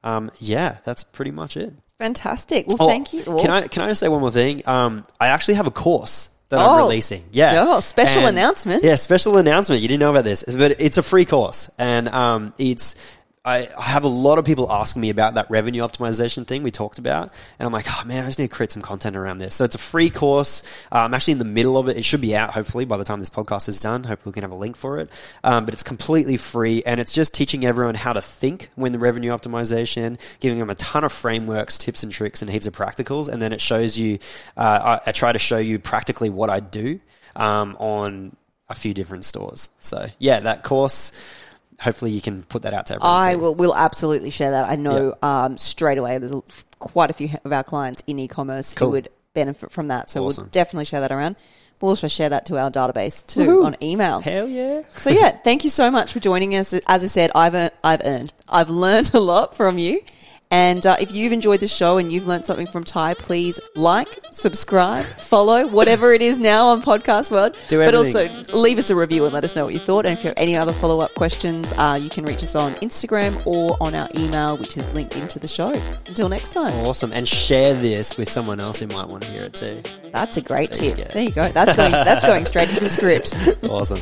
Um, yeah, that's pretty much it. Fantastic. Well, Oh, thank you. Can I can I just say one more thing? Um, I actually have a course that Oh. I'm releasing. Yeah. Oh, special announcement. Yeah, special announcement. You didn't know about this, but it's a free course, and um, it's. I have a lot of people asking me about that revenue optimization thing we talked about, and I'm like, oh man, I just need to create some content around this. So it's a free course. I'm actually in the middle of it. It should be out hopefully by the time this podcast is done. Hopefully we can have a link for it. Um, but it's completely free, and it's just teaching everyone how to think when the revenue optimization, giving them a ton of frameworks, tips and tricks, and heaps of practicals, and then it shows you. Uh, I, I try to show you practically what I do um, on a few different stores. So yeah, that course. Hopefully, you can put that out to everyone. I too. will will absolutely share that. I know um, straight away there's quite a few of our clients in e-commerce Cool. who would benefit from that. So Awesome. we'll definitely share that around. We'll also share that to our database too Woohoo. on email. Hell yeah! So yeah, thank you so much for joining us. As I said, I've earned, I've earned, I've learned a lot from you. And uh, if you've enjoyed the show and you've learned something from Ty, please like, subscribe, follow, whatever it is now on Podcast World. Do but also leave us a review and let us know what you thought. And if you have any other follow up questions, uh, you can reach us on Instagram or on our email, which is linked into the show. Until next time, Awesome, and share this with someone else who might want to hear it too. that's a great There tip. go. There you go. That's going. That's going straight into the script. [LAUGHS] Awesome.